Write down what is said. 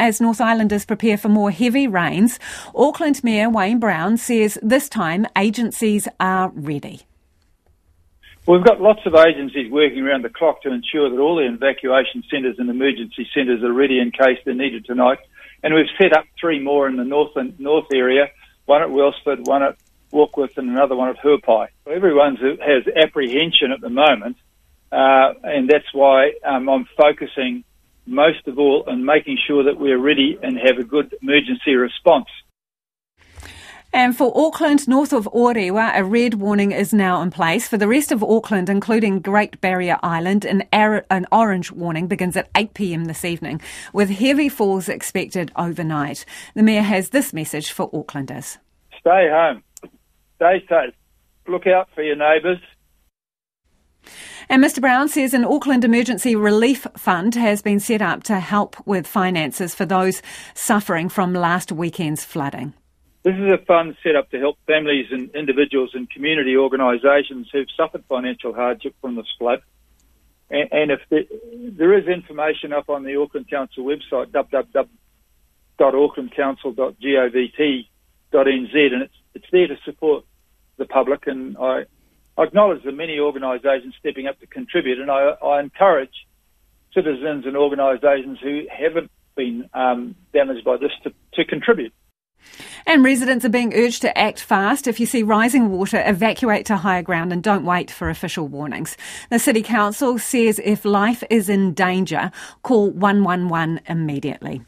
as North Islanders prepare for more heavy rains. Auckland Mayor Wayne Brown says this time agencies are ready. We've got lots of agencies working around the clock to ensure that all the evacuation centres and emergency centres are ready in case they're needed tonight. And we've set up three more in the north and north area, one at Wellsford, one at Warkworth, and another one at Huapai. Everyone has apprehension at the moment, uh, and that's why um, I'm focusing most of all on making sure that we're ready and have a good emergency response. And for Auckland, north of Orewa, a red warning is now in place. For the rest of Auckland, including Great Barrier Island, an, an orange warning begins at 8pm this evening, with heavy falls expected overnight. The Mayor has this message for Aucklanders. Stay home. Stay safe. Look out for your neighbours. And Mr Brown says an Auckland Emergency Relief Fund has been set up to help with finances for those suffering from last weekend's flooding. This is a fund set up to help families and individuals and community organisations who've suffered financial hardship from this flood. And, and if the, there is information up on the Auckland Council website, www.aucklandcouncil.govt.nz, and it's, it's there to support the public. And I, I acknowledge the many organisations stepping up to contribute, and I, I encourage citizens and organisations who haven't been um, damaged by this to, to contribute. And residents are being urged to act fast. If you see rising water, evacuate to higher ground and don't wait for official warnings. The City Council says if life is in danger, call 111 immediately.